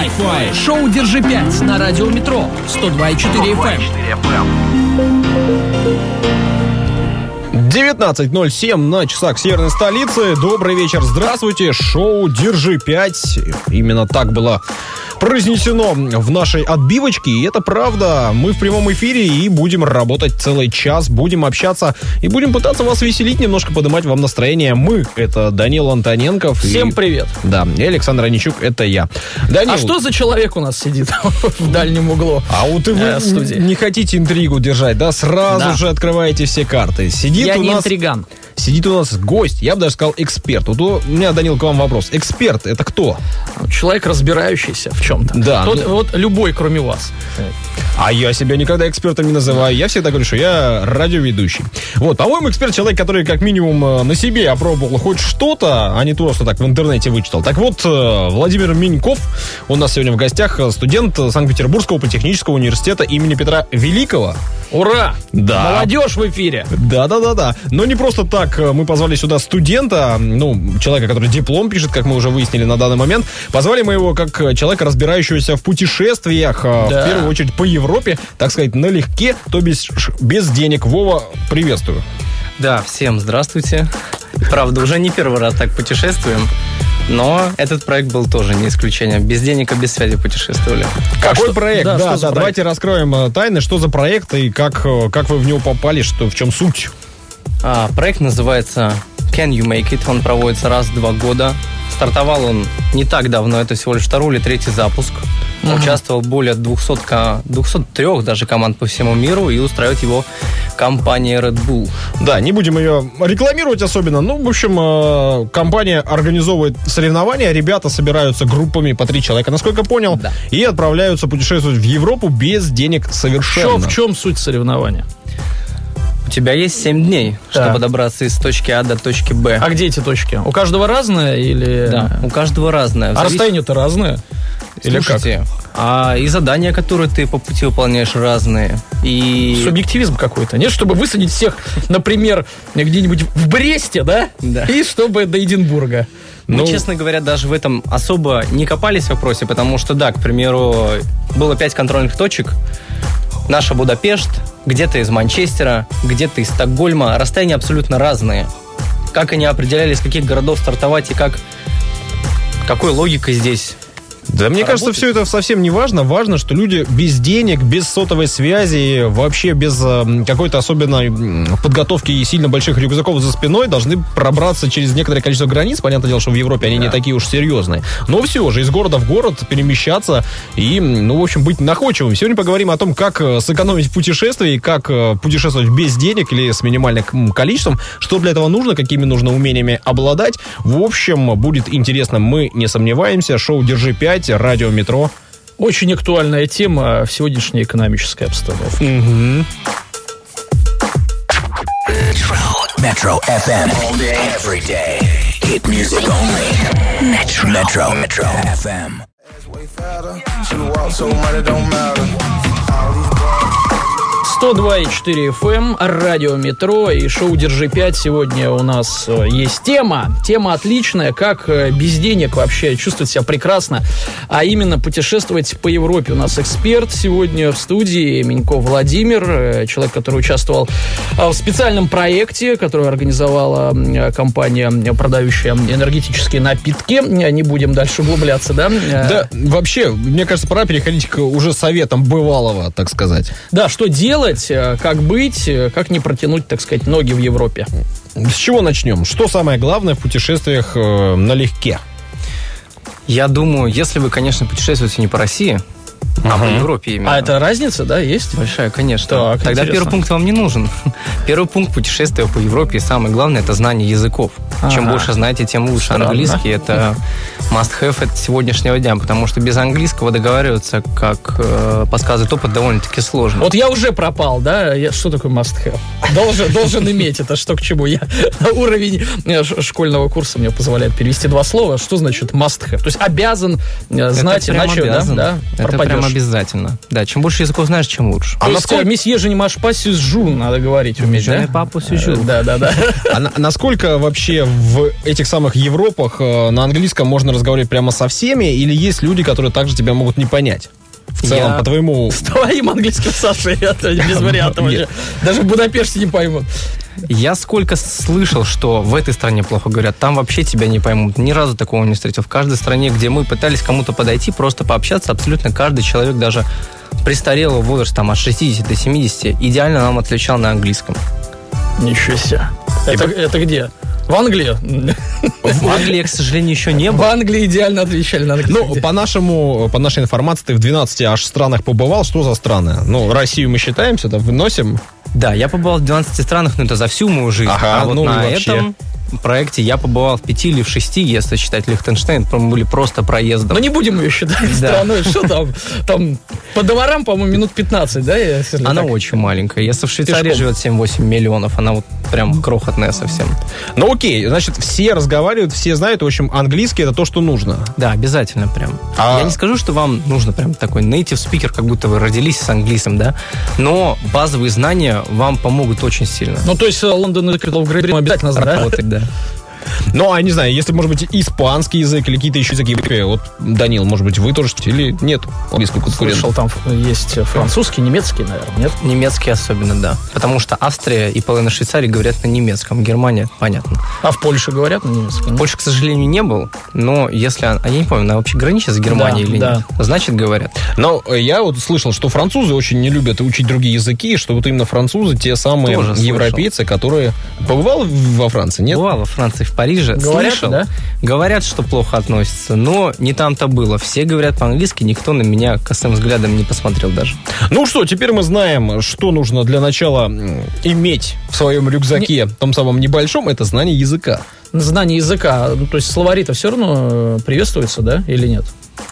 Wi-Fi. Шоу «Держи 5» на радио «Метро» 102,4 FM. 19.07 на часах северной столицы. Добрый вечер, здравствуйте. Шоу «Держи 5». Именно так было произнесено в нашей отбивочке. И это правда. Мы в прямом эфире и будем работать целый час, будем общаться и будем пытаться вас веселить, немножко поднимать вам настроение. Мы — это Данил Антоненков. Всем и, привет. Да, и Александр Аничук — это я. Данил, А что за человек у нас сидит в дальнем углу? А вот и вы э, не хотите интригу держать, да? Сразу же открываете все карты. Сидит Я не нас интриган. Сидит у нас гость, я бы даже сказал эксперт. Вот у меня, Данил, к вам вопрос. Эксперт это кто? Человек, разбирающийся в чем-то. Да, Тот- ну- Вот любой, кроме вас. А я себя никогда экспертом не называю. Я всегда говорю, что я радиоведущий. Вот, по-моему, эксперт человек, который как минимум э, на себе опробовал хоть что-то, а не просто так в интернете вычитал. Так вот, э, Владимир Миньков, у нас сегодня в гостях, э, студент Санкт-Петербургского политехнического университета имени Петра Великого. Ура! Да. Молодежь в эфире. Да, да, да, да. Но не просто так э, мы позвали сюда студента, ну, человека, который диплом пишет, как мы уже выяснили на данный момент. Позвали мы его как э, человека, разбирающегося в путешествиях, э, Да. в первую очередь по Европе, так сказать, налегке, то без, без денег. Вова, приветствую. Да, всем здравствуйте. Правда, уже не первый раз так путешествуем, но этот проект был тоже не исключением. Без денег и без связи путешествовали. Какой что- проект? да, Да, да, проект? давайте раскроем тайны, что за проект и как, как вы в него попали, что, в чем суть. А, проект называется Can You Make It? Он проводится раз в два года. Стартовал он не так давно, это всего лишь второй или третий запуск. Участвовал более 200, ко- 203 даже команд по всему миру и устраивает его компания Red Bull. Да, не будем ее рекламировать особенно. Ну, в общем, э, компания организовывает соревнования, ребята собираются группами по три человека, насколько понял, Да. и отправляются путешествовать в Европу без денег совершенно. в чем суть соревнования? У тебя есть 7 дней, Так. чтобы добраться из точки А до точки Б. А где эти точки? У каждого разное или... Да, у каждого разное. А завис- расстояние-то разное? Или как? Слушайте, а и задания, которые ты по пути выполняешь, разные. И Субъективизм какой-то. Нет, чтобы высадить всех, например, где-нибудь в Бресте, да? Да. И чтобы до Эдинбурга. мы, Ну- честно говоря, даже в этом особо не копались в вопросе, потому что, да, к примеру, было пять контрольных точек. Наша Будапешт, где-то из Манчестера, где-то из Стокгольма. Расстояния абсолютно разные. Как они определяли, из каких городов стартовать и как... Какой логикой здесь? Да, мне кажется, Работать. все это совсем не важно. Важно, что люди без денег, без сотовой связи, вообще без э, какой-то особенной подготовки и сильно больших рюкзаков за спиной должны пробраться через некоторое количество границ. Понятное дело, что в Европе они не такие уж серьезные. Но все же из города в город перемещаться и, ну, в общем, быть находчивым. Сегодня поговорим о том, как э, сэкономить в путешествии, как э, путешествовать без денег или с минимальным количеством, что для этого нужно, какими нужно умениями обладать. В общем, будет интересно, мы не сомневаемся. Шоу «Держи 5», радио «Метро». Очень актуальная тема в сегодняшней экономической обстановке. Metro FM. All day, every day. Hit music only. Metro. Metro. Metro FM. She walk so much it don't matter. All these 102,4 FM, радио Метро и шоу «Держи 5». Сегодня у нас э, есть тема. Тема отличная, как э, без денег вообще чувствовать себя прекрасно, а именно путешествовать по Европе. У нас эксперт сегодня в студии Минько Владимир, э, человек, который участвовал в специальном проекте, который организовала компания, продающая энергетические напитки. Не будем дальше углубляться, да? Да, вообще, мне кажется, пора переходить к уже советам бывалого, так сказать. Да, что делать, э, как быть, э, как не протянуть, так сказать, ноги в Европе. С чего начнем? Что самое главное в путешествиях э, налегке? Я думаю, если вы, конечно, путешествуете не по России, а по Европе именно. А это разница, да, есть? Большая, конечно. Так, Тогда интересно. первый пункт вам не нужен. Первый пункт путешествия по Европе, и самое главное, это знание языков. Чем Ага. больше знаете, тем лучше. Странно. Английский это must-have от сегодняшнего дня, потому что без английского договариваться, как э, подсказывает опыт, довольно-таки сложно. Вот я уже пропал, да? Я, что такое must have? Должен, должен иметь это, что к чему. Я, уровень э, школьного курса мне позволяет перевести два слова. Что значит must have? То есть обязан э, знать, это иначе да, обязан. да, это пропадешь. прям обязательно. Да, чем больше языков знаешь, чем лучше. То есть, э, месье же не маш pas, сюжу, надо говорить уметь, да? сюжу. Э, Да, да, да. А на- насколько вообще в этих самых Европах э, на английском можно разговаривать прямо со всеми, или есть люди, которые также тебя могут не понять? В целом, Я- по твоему... С твоим английским, Саша, это без вариантов вообще. Даже в Будапеште не поймут. Я сколько слышал, что в этой стране плохо говорят, там вообще тебя не поймут. Ни разу такого не встретил. В каждой стране, где мы пытались кому-то подойти, просто пообщаться, абсолютно каждый человек, даже престарелого возраста, там, от 60 до 70, идеально нам отвечал на английском. Ничего себе. Это, это где? В Англии? В Англии, к сожалению, еще не В было. Англии идеально отвечали на. Ну, по нашему, по нашей информации, ты в 12 аж странах побывал. Что за страны? Ну, Россию мы считаем сюда, выносим. Да, я побывал в 12 странах, но это за всю мою жизнь. Ага, а вот ну и на вообще. этом проекте я побывал в пяти или в шести, если считать Лихтенштейн, мы были просто проездом. Но не будем ее считать страной. Что там? Там по дворам, по-моему, минут 15, да? Она очень маленькая. Если в Швейцарии живет 7-8 миллионов, она вот прям крохотная совсем. Ну, окей, значит, все разговаривают, все знают. В общем, английский это то, что нужно. Да, обязательно прям. А- Я не скажу, что вам нужно прям такой native speaker, как будто вы родились с английским, да, но базовые знания вам помогут очень сильно. Ну, то есть э, Лондон и Крилов Грейбрим обязательно знать, да? Yeah. Ну, а не знаю, если, может быть, испанский язык или какие-то еще языки. Вот, Данил, может быть, вы тоже или нет английского конкурента? Слышал, там есть французский, немецкий, наверное, нет? Немецкий особенно, да. Потому что Австрия и половина Швейцарии говорят на немецком. Германия, понятно. А в Польше говорят на немецком? Польша, к сожалению, не был, но если... А я не помню, она вообще граничит с Германией Да, или да. нет? Значит, говорят. Но э, я вот слышал, что французы очень не любят учить другие языки, что вот именно французы те самые Тоже слышал. европейцы, которые... Побывал во Франции, нет? Бывал во Франции, в Париже. Говорят, Слышал. да? Говорят, что плохо относятся, но не там-то было. Все говорят по-английски, никто на меня косым взглядом не посмотрел даже. Ну что, теперь мы знаем, что нужно для начала иметь в своем рюкзаке, том самом небольшом, это знание языка. Знание языка, ну, то есть словари-то все равно э, приветствуются, да, или нет?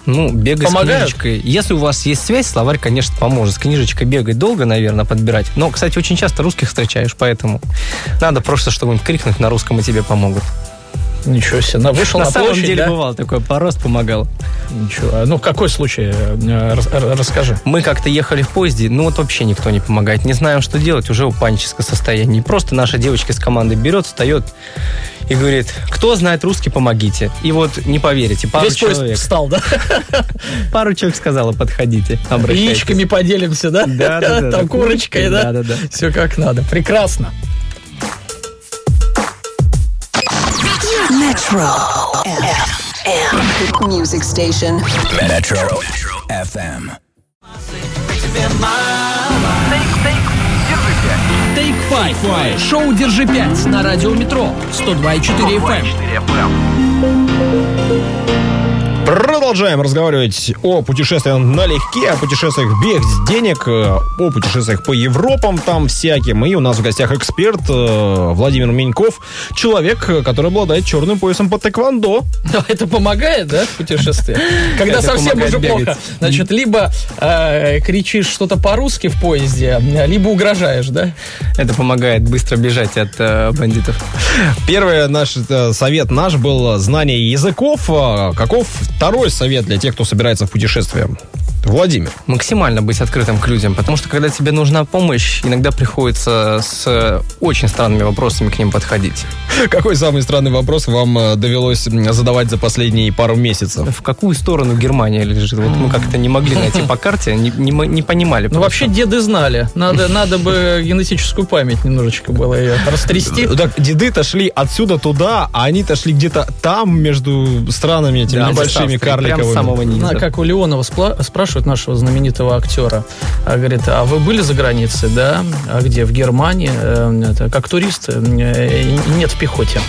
Ну, бегать Помогают? с книжечкой. Если у вас есть связь, словарь, конечно, поможет. С книжечкой бегать долго, наверное, подбирать. Но, кстати, очень часто русских встречаешь, поэтому надо просто что-нибудь крикнуть на русском, и тебе помогут. Ничего себе, на, вышел на, на, самом площадь, деле да? бывал такой порост, помогал. Ничего. А, Ну, какой случай? э, рас- р- Расскажи. Мы как-то ехали в поезде, ну вот вообще никто не помогает. Не знаем, что делать, уже в паническое состояние. Просто наша девочка из команды берет, встает и говорит, кто знает русский, помогите. И вот не поверите, пару Весь поезд человек, встал, да? пару человек сказала, подходите, обращайтесь. Яичками поделимся, да? Да, да, да. Там курочкой, да? Да, да, да. Все как надо. Прекрасно. Metro FM. Music station. Metro FM. Take Five. Шоу «Держи 5» на радио «Метро» 102,4 FM. Продолжаем разговаривать о путешествиях налегке, о путешествиях без денег, э, о путешествиях по Европам там всяким. И у нас в гостях эксперт э, Владимир Меньков, человек, который обладает черным поясом по тэквондо. Ну, Это помогает, да, в путешествии? Когда совсем уже плохо. Значит, либо э, кричишь что-то по-русски в поезде, либо угрожаешь, да? Это помогает быстро бежать от бандитов. Первый наш совет наш был знание языков. Каков второй совет для тех, кто собирается в путешествие? Владимир. Максимально быть открытым к людям, потому что когда тебе нужна помощь, иногда приходится с очень странными вопросами к ним подходить. Какой самый странный вопрос вам э, довелось задавать за последние пару месяцев? В какую сторону Германия лежит? Вот мы как-то не могли найти по карте, не, не не понимали. Ну, просто. вообще деды знали. Надо, надо бы генетическую память немножечко было ее растрясти. Так, деды-то шли отсюда туда, а они-то шли где-то там, между странами этими Да, небольшими Прям карликовыми. с самого низа. На- как у Леонова спла- спрашивают нашего знаменитого актера. А, Говорит, а вы были за границей? Да. А где? В Германии. Э, это как турист. э, Нет в пехоте.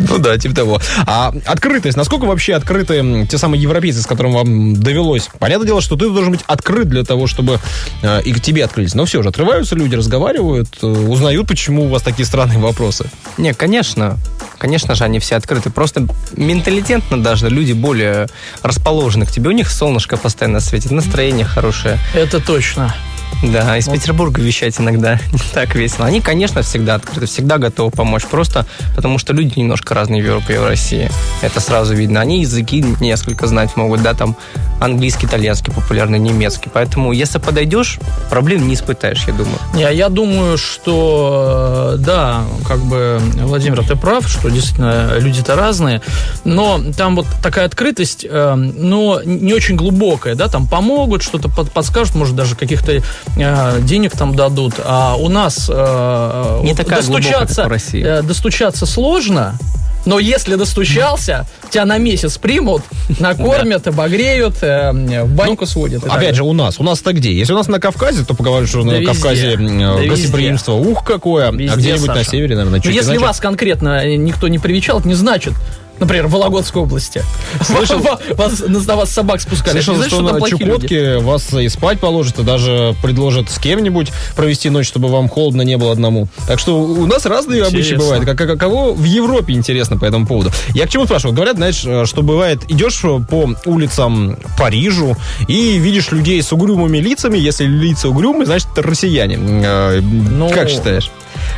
Ну да, типа того. А открытость, насколько вообще открыты те самые европейцы, с которыми вам довелось? Понятное дело, что ты должен быть открыт для того, чтобы э, и к тебе открылись. Но все же, отрываются люди, разговаривают, э, узнают, почему у вас такие странные вопросы. Не, конечно. Конечно же, они все открыты. Просто менталитетно даже люди более расположены к тебе. У них солнышко постоянно светит, настроение хорошее. Это точно. Да, из Вот. Петербурга вещать иногда не так весело. Они, конечно, всегда открыты, всегда готовы помочь. Просто потому что люди немножко разные в Европе и в России. Это сразу видно. Они языки несколько знать могут, да, там английский, итальянский популярный, немецкий. Поэтому, если подойдешь, проблем не испытаешь, я думаю. Не, а я думаю, что э, да, как бы, Владимир, ты прав, что действительно люди-то разные, но там вот такая открытость, э, но не очень глубокая, да, там помогут, что-то под- подскажут, может, даже каких-то э, денег там дадут, а у нас э, Не вот такая достучаться, в России. э, достучаться сложно, но если достучался, тебя на месяц примут, накормят, обогреют, э, в баньку сводят. и так Опять же, у нас. У нас-то где? Если у нас на Кавказе, то поговорят, что на. Кавказе Да гостеприимство ух какое, а где-нибудь на севере, наверное, Ну, чуть если вас конкретно э, никто не привечал, это не значит, например, в Вологодской области. Слышал- Вас, на вас собак спускали. Слышал, не что значит, на плохие люди. Чукотке вас и спать положат, и даже предложат с кем-нибудь провести ночь, чтобы вам холодно не было одному. Так что у нас разные обычаи Интересно. бывают. Как, как- кого в Европе интересно по этому поводу? Я к чему спрашиваю? Говорят, знаешь, э, что бывает, идешь по улицам Парижу и видишь людей с угрюмыми лицами. Если лица угрюмые, значит, это россияне. Э, Ну, Как считаешь?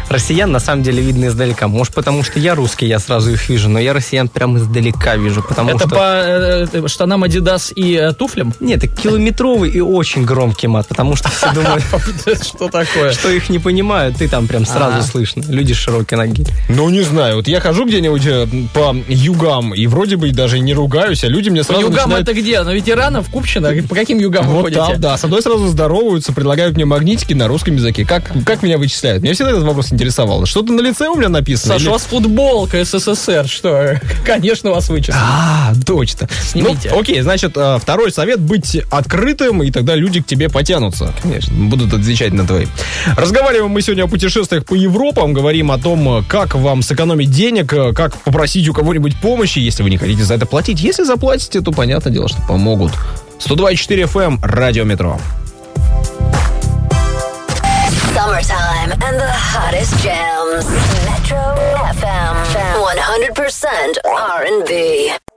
Россиян на самом деле видно издалека. Может, потому что я русский, я сразу их вижу, но я россиян прям издалека вижу, потому Это что... по э, э, штанам Adidas и э, туфлям? Нет, это километровый и очень громкий мат, потому что все думают, Что такое? что их не понимают, ты там прям сразу слышно. Люди широкие ноги. Ну, не знаю. Вот я хожу где-нибудь э, по югам, и вроде бы даже не ругаюсь, а люди мне По сразу югам это где? На ветеранов, Купчино? По каким югам вы ходите? да. Со мной сразу здороваются, предлагают мне магнитики на русском языке. Как, как меня вычисляют? Меня всегда этот вопрос интересовал. Что-то на лице у меня написано? Саша, или- у вас футболка СССР, что? Конечно, вас вычислят. А, точно. Снимите. Ну, окей, значит, э, второй совет быть открытым, и тогда люди к тебе потянутся. Конечно. Будут отвечать на твои. Разговариваем мы сегодня о путешествиях по Европам, говорим о том, э, как вам сэкономить денег, э, как попросить у кого-нибудь помощи, если вы не хотите за это платить. Если заплатите, то понятное дело, что помогут. 102.4 FM, радио метро. Summertime and the hottest jams. Metro FM. 100% R&B.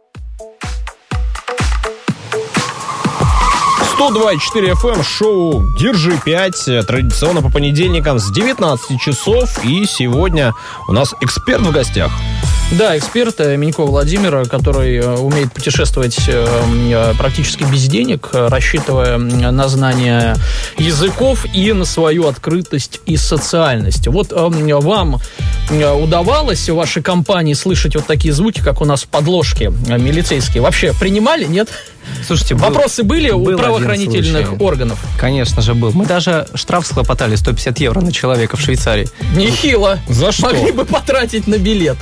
102.4 FM, шоу «Держи 5», традиционно по понедельникам с 19 часов. И сегодня у нас эксперт в гостях. Да, эксперт э, Минько Владимир, который э, умеет путешествовать э, э, практически без денег, э, рассчитывая на знание языков и на свою открытость и социальность. Вот э, вам э, удавалось в вашей компании слышать вот такие звуки, как у нас в подложке э, милицейские? Вообще принимали, нет? Слушайте, был- Вопросы были был у один правоохранительных случай. органов? Конечно же был. Мы даже штраф схлопотали 150 евро на человека в Швейцарии. Нехило. За что? Могли бы потратить на билет.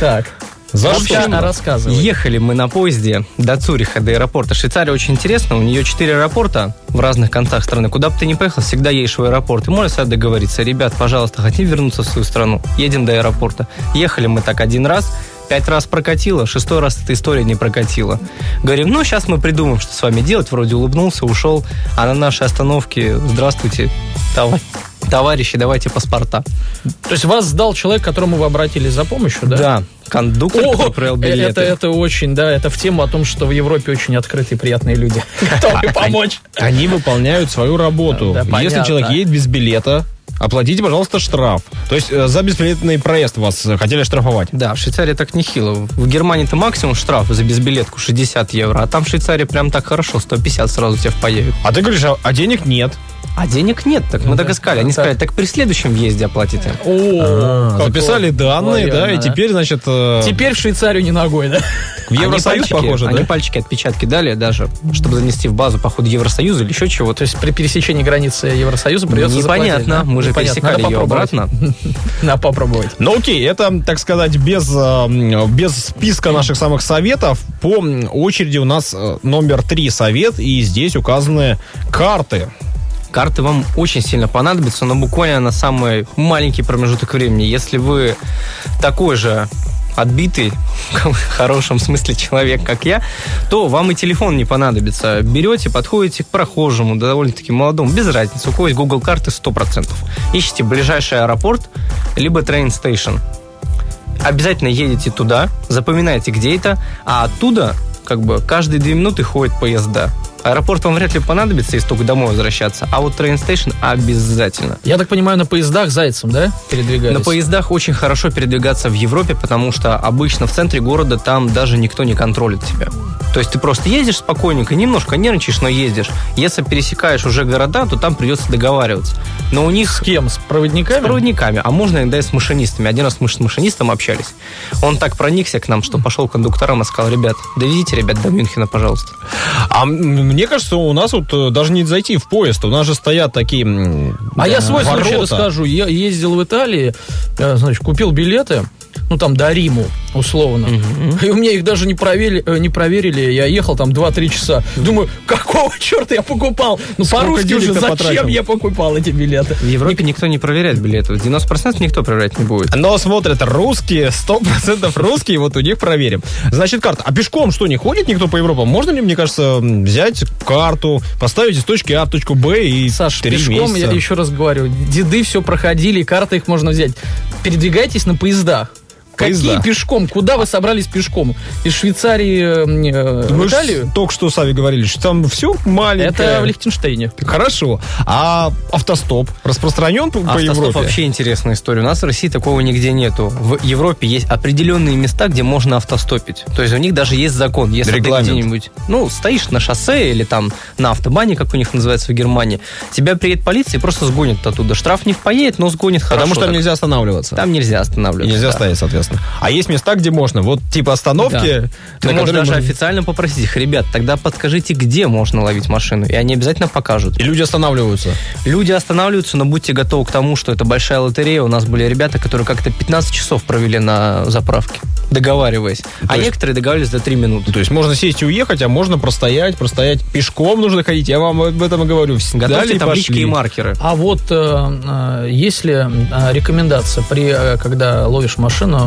Так. За Вообще, что? рассказывай. Ехали мы на поезде до Цюриха, до аэропорта. Швейцария очень интересно, у нее четыре аэропорта в разных концах страны. Куда бы ты ни поехал, всегда едешь в аэропорт. И можно всегда договориться, ребят, пожалуйста, хотим вернуться в свою страну? Едем до аэропорта. Ехали мы так один раз, пять раз прокатило, шестой раз эта история не прокатила. Говорим, ну, сейчас мы придумаем, что с вами делать. Вроде улыбнулся, ушел. А на нашей остановке, здравствуйте, товар- товарищи, давайте паспорта. То есть вас сдал человек, к которому вы обратились за помощью, да? Да, кондуктор, О, который проверял э, билеты. это, это очень, да, это в тему о том, что в Европе очень открытые, приятные люди, готовы помочь. Они выполняют свою работу. Да, Если понятно. человек едет без билета, оплатите, пожалуйста, штраф. То есть э, за бесбилетный проезд вас э, хотели штрафовать. Да, в Швейцарии так нехило. В Германии-то максимум штраф за безбилетку 60 евро, а там в Швейцарии прям так хорошо, 150 сразу тебе впаяют. А ты говоришь, а, а денег нет. А денег нет, так мы так и сказали. Они сказали, так при следующем въезде оплатите. О, какое Записали данные, да, и теперь, значит, э, Теперь в Швейцарию не ногой, да? в Евросоюз они пальчики, похоже, Они да? пальчики отпечатки дали даже, чтобы занести в базу по ходу Евросоюза или еще чего-то. То есть при пересечении границы Евросоюза придется Непонятно, мы же Непонятно. пересекали ее обратно. Надо попробовать. Ну окей, это, так сказать, без, э, без списка наших самых советов. По очереди у нас э, номер три совет, и здесь указаны карты. Карты вам очень сильно понадобятся, но буквально на самый маленький промежуток времени. Если вы такой же отбитый, в хорошем смысле человек, как я, то вам и телефон не понадобится. Берете, подходите к прохожему, довольно-таки молодому, без разницы, у кого есть Google карты 100%. Ищите ближайший аэропорт, либо train station. Обязательно едете туда, запоминаете, где это, а оттуда как бы каждые две минуты ходят поезда. Аэропорт вам вряд ли понадобится, если только домой возвращаться, а вот train station обязательно. Я так понимаю, на поездах зайцем, да, передвигались? На поездах очень хорошо передвигаться в Европе, потому что обычно в центре города там даже никто не контролит тебя. То есть ты просто ездишь спокойненько, немножко нервничаешь, но ездишь. Если пересекаешь уже города, то там придется договариваться. Но у них С кем? С проводниками? с проводниками, а можно иногда и с машинистами. Один раз мы с машинистом общались. Он так проникся к нам, что пошел к кондукторам и сказал, ребят, довезите ребят до Мюнхена, пожалуйста. А мне кажется, у нас вот э, даже не зайти в поезд. У нас же стоят такие А я свой случай ворота. расскажу. Я ездил в Италии, э, значит, купил билеты, ну там до Риму, условно. И у меня их даже не проверили, э, не проверили. Я ехал там 2-3 часа. Думаю, какого черта я покупал? Ну, по-русски уже зачем потратил? я покупал эти билеты? В Европе никто не проверяет билеты. 90% никто проверять не будет. Но смотрят русские, 100% русские, вот у них проверим. Значит, карта. А пешком что, не ходит никто по Европам? Можно ли, мне кажется, взять карту, поставить из точки А в точку Б и Саш, пешком, месяца? я еще раз говорю, деды все проходили, карты их можно взять. Передвигайтесь на поездах. Поезда. Какие пешком? Куда вы собрались пешком? Из Швейцарии э, в Италию? только что сами говорили, что там все маленькое. Это в Лихтенштейне. Хорошо. А автостоп распространен по, по Автостоп Европе? вообще интересная история. У нас в России такого нигде нету. В Европе есть определенные места, где можно автостопить. То есть у них даже есть закон. Если Регламент. ты где-нибудь, ну, стоишь на шоссе или там на автобане, как у них называется в Германии, тебя приедет полиция и просто сгонит оттуда. Штраф не впоедет, но сгонит хорошо. Потому что там так. нельзя останавливаться. Там нельзя И останавливаться. нельзя да. стоять, соответственно. А есть места, где можно. Вот типа остановки, Ты на можешь даже можно- официально попросить их, ребят, тогда подскажите, где можно ловить машину, и они обязательно покажут. И люди останавливаются. Люди останавливаются, но будьте готовы к тому, что это большая лотерея. У нас были ребята, которые как-то 15 часов провели на заправке, договариваясь. а есть- некоторые договаривались за 3 минуты. То есть можно сесть и уехать, а можно простоять, простоять. Пешком нужно ходить. Я вам об этом и говорю. Взяли Готовьте таблички пошли. и маркеры. А вот э, э, есть ли э, рекомендация при, э, когда ловишь машину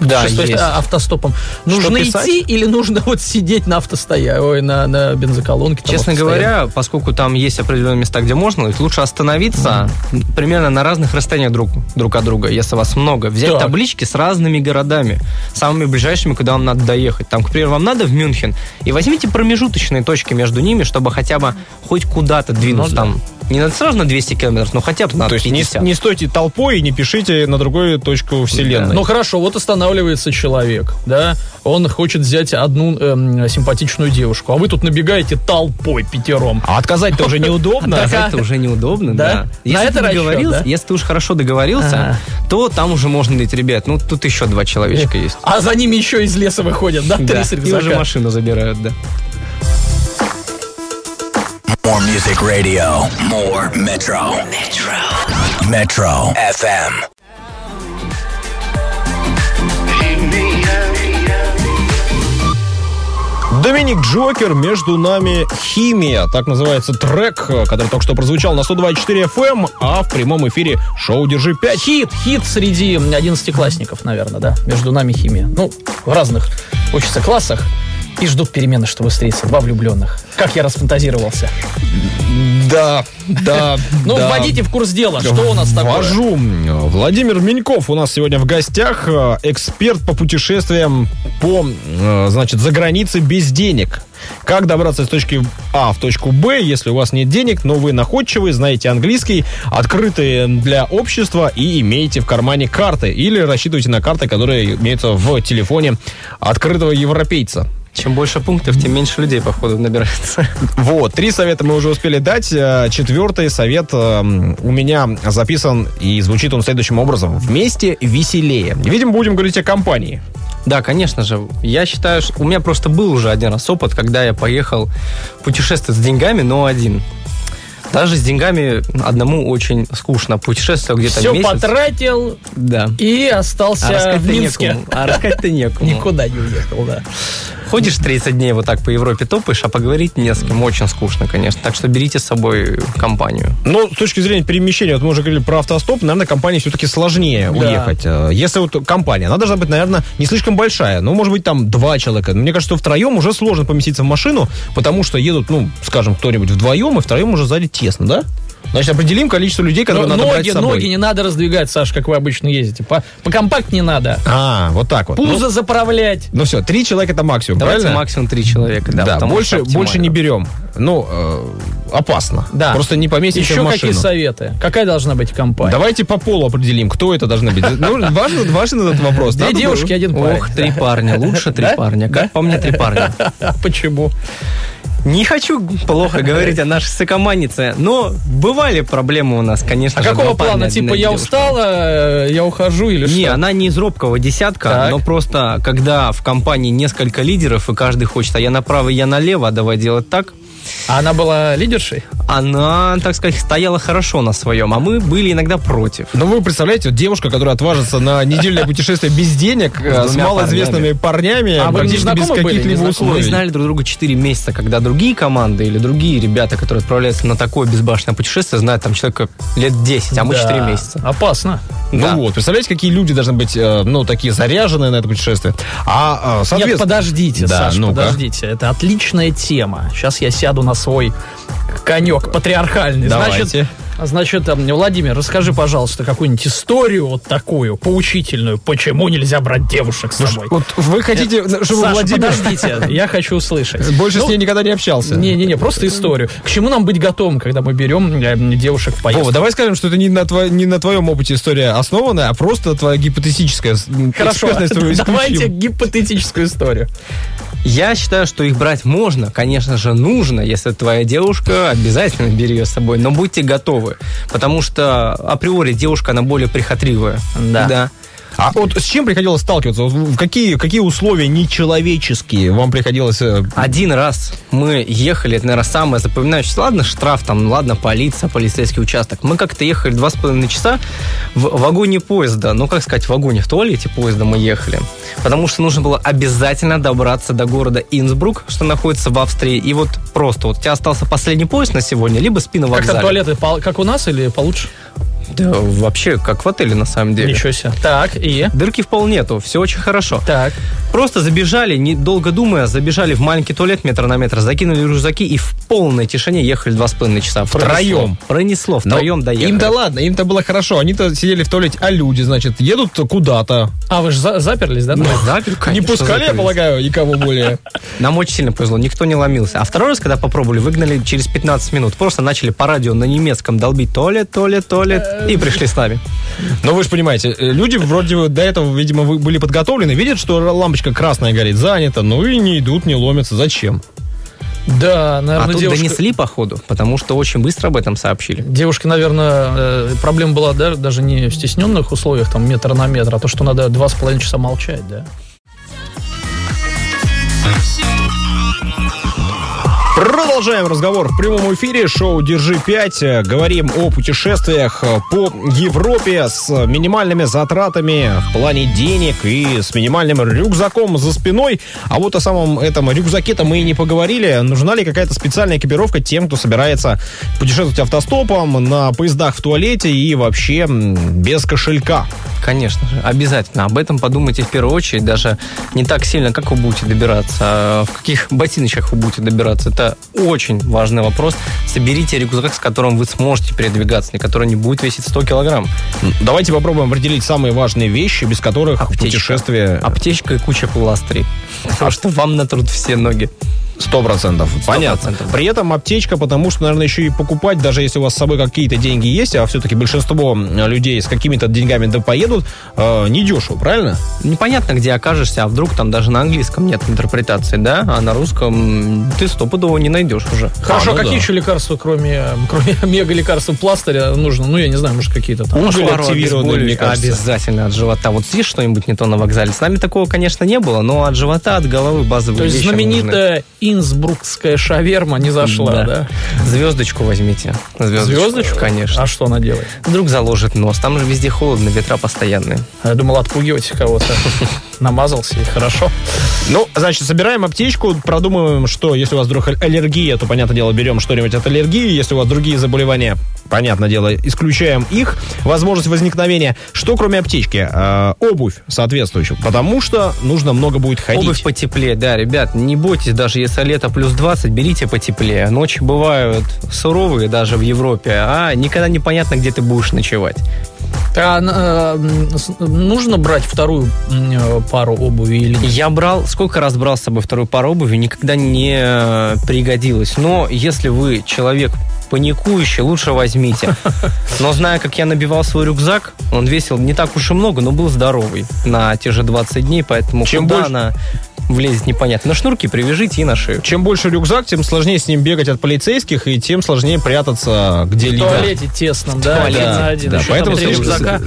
Да, путешествуешь, есть. э, автостопом, нужно идти или нужно вот сидеть на автостоя, ой, на, на бензоколонке? Честно говоря, поскольку там есть определенные места, где можно лучше остановиться примерно на разных расстояниях друг, друг от друга, если вас много. Взять Так. таблички с разными городами, самыми ближайшими, куда вам надо доехать. Там, к примеру, вам надо в Мюнхен, и возьмите промежуточные точки между ними, чтобы хотя бы хоть куда-то двинуться Ну да. там. Не надо сразу на 200 километров, но хотя бы на То есть не, 50. не стойте толпой и не пишите на другую точку вселенной. Ну хорошо, вот останавливается человек, да, он хочет взять одну эм, симпатичную девушку, а вы тут набегаете толпой пятером. а отказать-то уже неудобно. Это уже неудобно, Да? На Если это ты договорился, если ты уж хорошо договорился, то там уже можно говорить, ребят, ну тут еще два человечка есть. А за ними еще из леса выходят, да, три с и уже машину забирают, да. More music radio. More Metro. Metro. Metro FM. Доминик Джокер, между нами химия. Так называется трек, э, который только что прозвучал на 102.4 FM, а в прямом эфире шоу «Держи 5». Хит, хит среди одиннадцатиклассников, наверное, да. Между нами химия. Ну, в разных учатся классах. И ждут перемены, чтобы встретиться. Два влюбленных. Как я расфантазировался. Да, да, Ну, да. вводите в курс дела. Что у нас такое? Ввожу. Владимир Меньков у нас сегодня в гостях. э, Эксперт по путешествиям по, э, значит, за границей без денег. Как добраться с точки А в точку Б, если у вас нет денег, но вы находчивый, знаете английский, открытые для общества и имеете в кармане карты. Или рассчитываете на карты, которые имеются в телефоне открытого европейца. Чем больше пунктов, тем меньше людей, походу, набирается. Вот, три совета мы уже успели дать. Э, Четвертый совет э, у меня записан и звучит он следующим образом. Вместе веселее. Видимо, будем говорить о компании. Да, конечно же. Я считаю, что у меня просто был уже один раз опыт, когда я поехал путешествовать с деньгами, но один. Даже с деньгами одному очень скучно. Путешествовал где-то Все месяц. потратил Да. и остался А в Минске. некому. А рассказать-то некому. Никуда не уехал, да. Ходишь 30 дней вот так по Европе топаешь, а поговорить не с кем. Очень скучно, конечно. Так что берите с собой компанию. Но с точки зрения перемещения, вот мы уже говорили про автостоп, наверное, компании все-таки сложнее Да. уехать. Э, Если вот компания, она должна быть, наверное, не слишком большая. Ну, может быть, там два человека. Мне кажется, что втроем уже сложно поместиться в машину, потому что едут, ну, скажем, кто-нибудь вдвоем, и втроем уже сзади тесно, да? Значит, определим количество людей, которые Но надо брать ноги, с собой. ноги не надо раздвигать, Саш, как вы обычно ездите. По, по компакт не надо. А, вот так вот. Пузо заправлять. Ну, все, три человека это максимум, Давайте правильно? максимум три человека, да. Да, больше, больше не берем. Ну, э, опасно. Да. Просто не поместимся Еще в какие машину. советы? Какая должна быть компания? Давайте по полу определим, кто это должны быть. Ну, важен, важен этот вопрос. Две Надо девушки, было- один парень. Ох, три парня. Лучше три парня. Как по мне, три парня. Почему? Не хочу плохо говорить о нашей сокоманнице, но бывали проблемы у нас, конечно А же. какого плана? Типа я девушка. устала, э, я ухожу или Не, что? она не из робкого десятка, Так. но просто когда в компании несколько лидеров, и каждый хочет, а я направо, я налево, а давай делать так, А она была лидершей? она, так сказать, стояла хорошо на своем, а мы были иногда против. Ну, вы представляете, вот девушка, которая отважится на недельное путешествие без денег, э, с малоизвестными парнями, А практически без каких-либо условий. Мы знали друг друга 4 месяца, когда другие команды или другие ребята, которые отправляются на такое безбашенное путешествие, знают там человека лет 10, а мы Да. 4 месяца. Опасно. Ну Да. вот, представляете, какие люди должны быть, э, ну, такие заряженные на это путешествие. А, э, Нет, соответственно... подождите, Да, Саш, ну-ка. подождите. Это отличная тема. Сейчас я сяду на свой конек патриархальный. Давайте. Значит, значит, э, Владимир, расскажи, пожалуйста, какую-нибудь историю вот такую, поучительную. Почему нельзя брать девушек с Ну, собой? Вот вы хотите, чтобы Саша, Владимир подождите, я хочу услышать. больше Ну, с ней никогда не общался? Не-не-не, просто историю. К чему нам быть готовым, когда мы берем э, девушек в поездку? Вова, давай скажем, что это не на, тво- не на твоем опыте история основанная, а просто твоя гипотетическая Хорошо, давайте гипотетическую историю. Я считаю, что их брать можно, конечно же, нужно, если твоя девушка, обязательно бери ее с собой, но будьте готовы, потому что априори девушка, она более прихотливая. Да. Да. А вот с чем приходилось сталкиваться? В какие, какие условия нечеловеческие вам приходилось... э, Один раз мы ехали, это, наверное, самое запоминающееся. Ладно, штраф там, ладно, полиция, полицейский участок. Мы как-то ехали два с половиной часа в вагоне поезда. Ну, как сказать, в вагоне, в туалете поезда мы ехали. Потому что нужно было обязательно добраться до города Инсбрук, что находится в Австрии. И вот просто вот у тебя остался последний поезд на сегодня, либо спи на Как там туалеты, как у нас или получше? Да, вообще, как в отеле, на самом деле. Ничего себе. Так, и? Дырки в пол нету, все очень хорошо. Так. Просто забежали, недолго думая, забежали в маленький туалет метр на метр, закинули рюкзаки и в полной тишине ехали два с половиной часа. Втроем? Пронесло, Пронесло, Но втроем доехали. Им-то ладно, им-то было хорошо. Они-то сидели в туалете, а люди, значит, едут куда-то. А, вы же за- заперлись, да? Ну, запер, не конечно, пускали, я заперлись. полагаю, никого более. Нам очень сильно повезло, никто не ломился. А второй раз, когда попробовали, выгнали через 15 минут. Просто начали по радио на немецком долбить туалет, туалет, туалет, и пришли с нами. Но вы же понимаете, э, люди вроде бы до этого, видимо, вы были подготовлены, видят, что лампочка красная горит, занята, ну и не идут, не ломятся. Зачем? Да, А наверное, тут девушка... донесли, походу, потому что очень быстро об этом сообщили. Девушке, наверное, э, проблема была да, даже не в стесненных условиях, там, метр на метр, а то, что надо два с половиной часа молчать, да? Продолжаем разговор в прямом эфире. Шоу «Держи 5». Говорим о путешествиях по Европе с минимальными затратами в плане денег и с минимальным рюкзаком за спиной. А вот о самом этом рюкзаке-то мы и не поговорили. Нужна ли какая-то специальная экипировка тем, кто собирается путешествовать автостопом, на поездах в туалете и вообще без кошелька? Конечно же, обязательно. Об этом подумайте в первую очередь, даже не так сильно, как вы будете добираться, а в каких ботиночках вы будете добираться. Это очень важный вопрос. Соберите рюкзак, с которым вы сможете передвигаться, и который не будет весить 100 килограмм. Давайте попробуем определить самые важные вещи, без которых Аптечка. путешествие Аптечка и куча пластырей. Потому что вам натрут все ноги. Сто процентов. Понятно. процентов. При этом аптечка, потому что, наверное, еще и покупать, даже если у вас с собой какие-то деньги есть, а все-таки большинство людей с какими-то деньгами да поедут, э, недешево, правильно? Непонятно, где окажешься, а вдруг там даже на английском нет интерпретации, да? А на русском ты стопудово не найдешь уже. Хорошо, ну какие да. еще лекарства, кроме, кроме мега-лекарства пластыря, нужно? Ну, я не знаю, может, какие-то там. Обезболивающих кажется. Обязательно от живота. Вот съешь что-нибудь не то на вокзале. С нами такого, конечно, не было, но от живота, от головы базовые То есть знаменитая инсбрукская шаверма не зашла, да? Звездочку возьмите. Звездочку, Звездочку? Конечно. А что она делает? Вдруг заложит нос. Там же везде холодно, ветра постоянные. Я думал, отпугивать кого-то. Намазался, и хорошо. Ну, значит, собираем аптечку, продумываем, что если у вас вдруг аллергия, то, понятное дело, берем что-нибудь от аллергии. Если у вас другие заболевания, понятное дело, исключаем их возможность возникновения. Что кроме аптечки? Э, обувь соответствующую, потому что нужно много будет ходить. Обувь потеплее, да, ребят, не бойтесь, даже если лето плюс 20, берите потеплее. Ночи бывают суровые даже в Европе, а никогда непонятно, где ты будешь ночевать. А, э, нужно брать вторую э, пару обуви или нет? Я брал, сколько раз брал с собой вторую пару обуви, никогда не э, пригодилось. Но если вы человек паникующий, лучше возьмите. Но зная, как я набивал свой рюкзак, он весил не так уж и много, но был здоровый на те же 20 дней, поэтому Чем куда больше- она влезет, непонятно. На шнурки привяжите и на шею. Чем больше рюкзак, тем сложнее с ним бегать от полицейских, и тем сложнее прятаться В где-либо. туалете тесном, да, туалете, один на один. да, еще поэтому там рюкзака.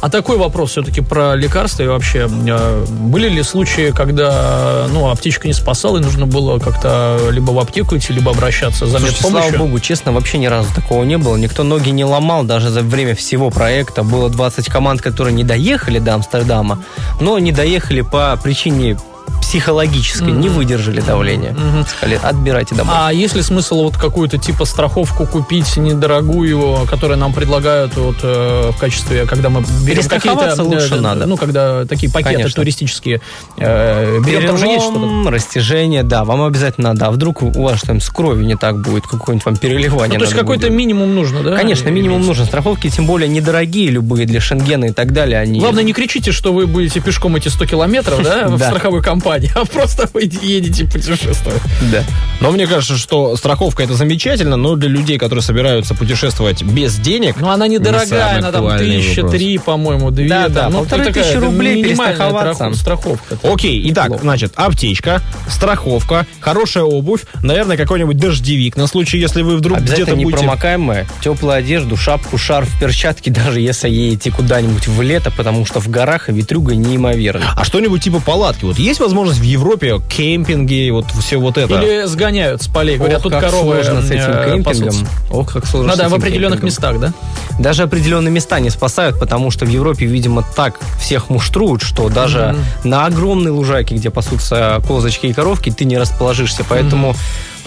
А такой вопрос все-таки про лекарства и вообще. э, Были ли случаи, когда ну, аптечка не спасала, и нужно было как-то либо в аптеку идти, либо обращаться за Слушайте, слава медпомощью? богу, честно, вообще ни разу такого не было. Никто ноги не ломал даже за время всего проекта. Было 20 команд, которые не доехали до Амстердама, но не доехали по причине психологической, не выдержали давления. Сказали, отбирайте домой. А есть ли смысл вот какую-то типа страховку купить недорогую, которую нам предлагают вот э, в качестве, когда мы берем какие-то... Лучше э, надо. Ну, когда такие пакеты Конечно. туристические э, берем, там же есть что-то. Перелом, растяжение, да, вам обязательно надо. А вдруг у вас что-нибудь с кровью не так будет, какое-нибудь вам переливание Ну, то есть какой-то минимум нужно, да? Конечно, минимум нужен. Страховки, тем более, недорогие любые для Шенгена и так далее. Они... Главное, не кричите, что вы будете пешком эти 100 километров, да, в страховой компании, а просто вы едете путешествовать. Да. Но мне кажется, что страховка это замечательно, но для людей, которые собираются путешествовать без денег, Ну, она недорогая, самый она там тысяча три, по-моему, две. Да, да. Ну, полторы тысячи рублей перестраховаться. трах- страховка. Окей, итак, Неплохо. значит, аптечка, страховка, хорошая обувь, наверное, какой-нибудь дождевик на случай, если вы вдруг где-то будете... непромокаемая, теплую одежду, шапку, шарф, перчатки, даже если едете куда-нибудь в лето, потому что в горах ветрюга неимоверна. А что-нибудь типа палатки? Вот есть возможность в Европе кемпинги, вот все вот это? Или сгоняют с полей. Говорят, Ох, тут как коровы сложно с этим э, кемпингом. пасутся. Ох, как сложно Надо в определенных кемпингом. местах, да? Даже определенные места не спасают, потому что в Европе, видимо, так всех муштруют, что даже на огромной лужайке, где пасутся козочки и коровки, ты не расположишься. Поэтому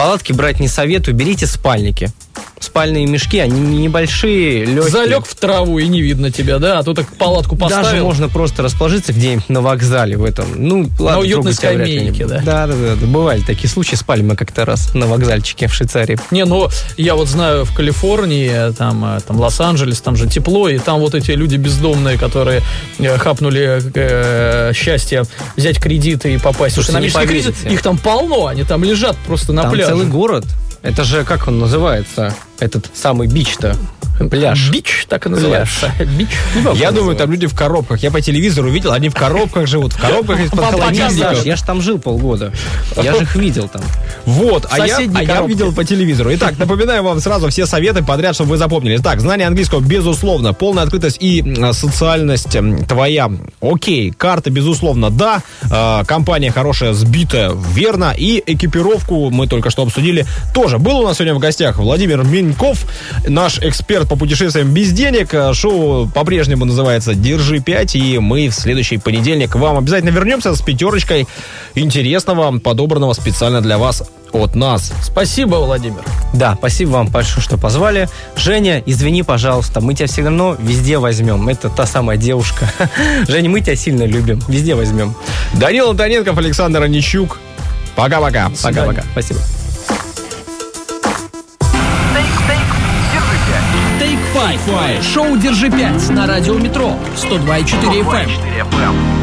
палатки брать не советую. Берите спальники. Спальные мешки, они небольшие, легкие. Залег в траву и не видно тебя, да? А тут так палатку поставил. Даже можно просто расположиться где-нибудь на вокзале в этом. Ну, ладно, уютной ли не скамейке, да? Да, да, да, да. Бывали такие случаи. Спали мы как-то раз на вокзальчике в Швейцарии. Не, ну я вот знаю в Калифорнии, там, э, там Лос-Анджелес, там же тепло, и там вот эти люди бездомные, которые э, хапнули э, счастье взять кредиты и попасть в экономический не поверите. их там полно, они там лежат просто на Там пляже. Целый город. Это же, как он называется, этот самый бич-то? Пляж. Бич, так и называется. Бич. Я думаю, там люди в коробках. Я по телевизору видел, они в коробках живут, в коробках из-под показывают. Я же там жил полгода. Я же их видел там. Вот, а я, а я видел по телевизору. Итак, напоминаю вам сразу все советы подряд, чтобы вы запомнили. Так, знание английского, безусловно. Полная открытость и м, социальность твоя. Окей, карта, безусловно, да. Э, компания хорошая, сбитая, верно. И экипировку мы только что обсудили тоже. Был у нас сегодня в гостях Владимир Миньков, наш эксперт по путешествиям без денег. Э, Шоу по-прежнему называется «Держи 5», и мы в следующий понедельник к вам обязательно вернемся с пятерочкой интересного, подобранного специально для вас от нас. Спасибо, Владимир. Да, спасибо вам большое, что позвали. Женя, извини, пожалуйста, мы тебя все равно везде возьмем. Это та самая девушка. Женя, мы тебя сильно любим. Везде возьмем. Данил Антоненков, Александр Онищук. Пока-пока. Пока-пока. Спасибо. Five. Шоу «Держи 5» на радио «Метро» 102,4 FM.